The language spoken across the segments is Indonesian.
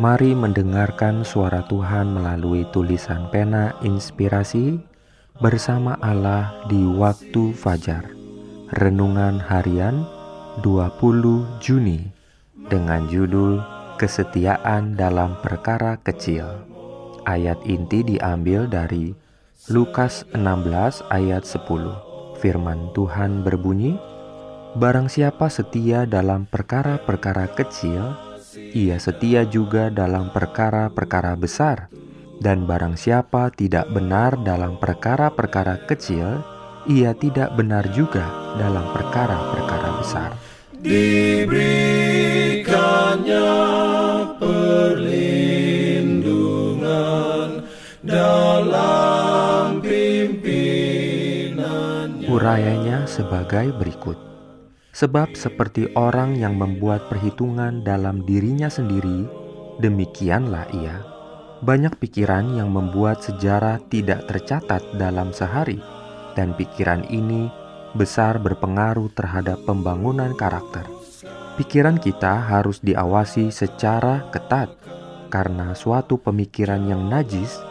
Mari mendengarkan suara Tuhan melalui tulisan pena inspirasi bersama Allah di waktu fajar. Renungan harian 20 Juni dengan judul Kesetiaan dalam Perkara Kecil. Ayat inti diambil dari Lukas 16 ayat 10. Firman Tuhan berbunyi, Barang siapa setia dalam perkara-perkara kecil, ia setia juga dalam perkara-perkara besar, dan barang siapa tidak benar dalam perkara-perkara kecil, ia tidak benar juga dalam perkara-perkara besar. Diberikannya perlindungan dalam pimpinannya. Urayanya sebagai berikut. Sebab seperti orang yang membuat perhitungan dalam dirinya sendiri, demikianlah ia. Banyak pikiran yang membuat sejarah tidak tercatat dalam sehari, dan pikiran ini besar berpengaruh terhadap pembangunan karakter. Pikiran kita harus diawasi secara ketat, karena suatu pemikiran yang najis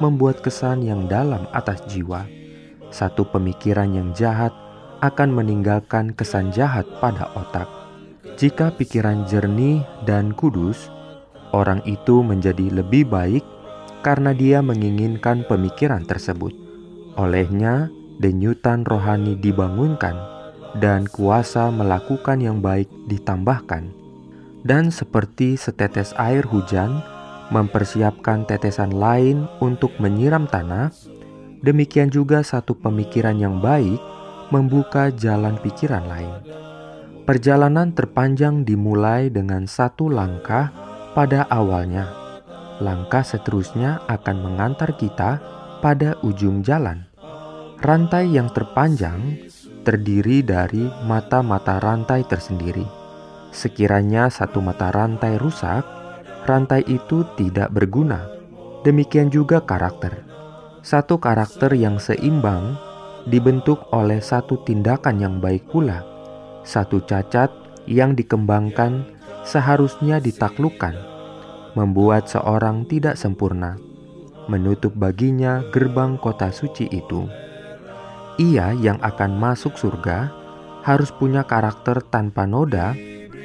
membuat kesan yang dalam atas jiwa. Satu pemikiran yang jahat akan meninggalkan kesan jahat pada otak. Jika pikiran jernih dan kudus, orang itu menjadi lebih baik karena dia menginginkan pemikiran tersebut. Olehnya, denyutan rohani dibangunkan dan kuasa melakukan yang baik ditambahkan. Dan seperti setetes air hujan mempersiapkan tetesan lain untuk menyiram tanah, demikian juga satu pemikiran yang baik membuka jalan pikiran lain. Perjalanan terpanjang dimulai dengan satu langkah pada awalnya. Langkah seterusnya akan mengantar kita pada ujung jalan. Rantai yang terpanjang terdiri dari mata-mata rantai tersendiri. Sekiranya satu mata rantai rusak, rantai itu tidak berguna. Demikian juga karakter. Satu karakter yang seimbang dibentuk oleh satu tindakan yang baik pula. Satu cacat yang dikembangkan seharusnya ditaklukkan, membuat seorang tidak sempurna, menutup baginya gerbang kota suci itu. Ia yang akan masuk surga harus punya karakter tanpa noda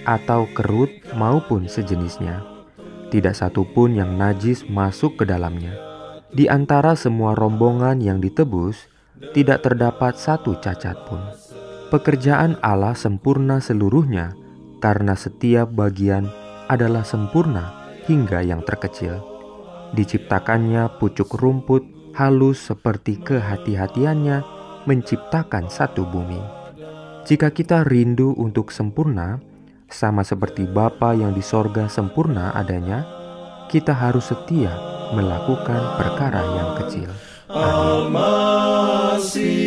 atau kerut maupun sejenisnya. Tidak satupun yang najis masuk ke dalamnya. Di antara semua rombongan yang ditebus, tidak terdapat satu cacat pun. Pekerjaan Allah sempurna seluruhnya, karena setiap bagian adalah sempurna hingga yang terkecil. Diciptakannya pucuk rumput halus seperti kehati-hatiannya menciptakan satu bumi. Jika kita rindu untuk sempurna, sama seperti Bapa yang di sorga sempurna adanya, kita harus setia melakukan perkara yang kecil.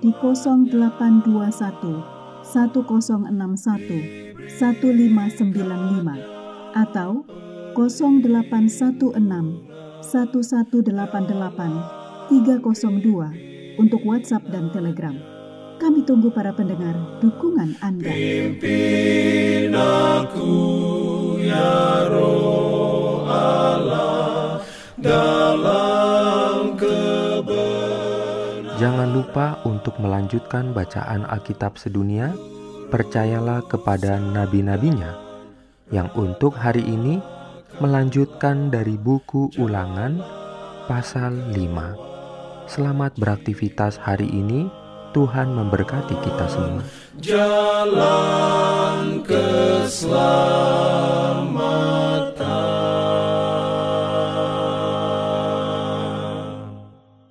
di 0821 1061 1595 atau 0816 1188 302 untuk WhatsApp dan Telegram. Kami tunggu para pendengar dukungan Anda. Aku ya roh Allah dalam Jangan lupa untuk melanjutkan bacaan Alkitab sedunia. Percayalah kepada nabi-nabinya yang untuk hari ini melanjutkan dari buku Ulangan pasal 5. Selamat beraktivitas hari ini. Tuhan memberkati kita semua. Jalan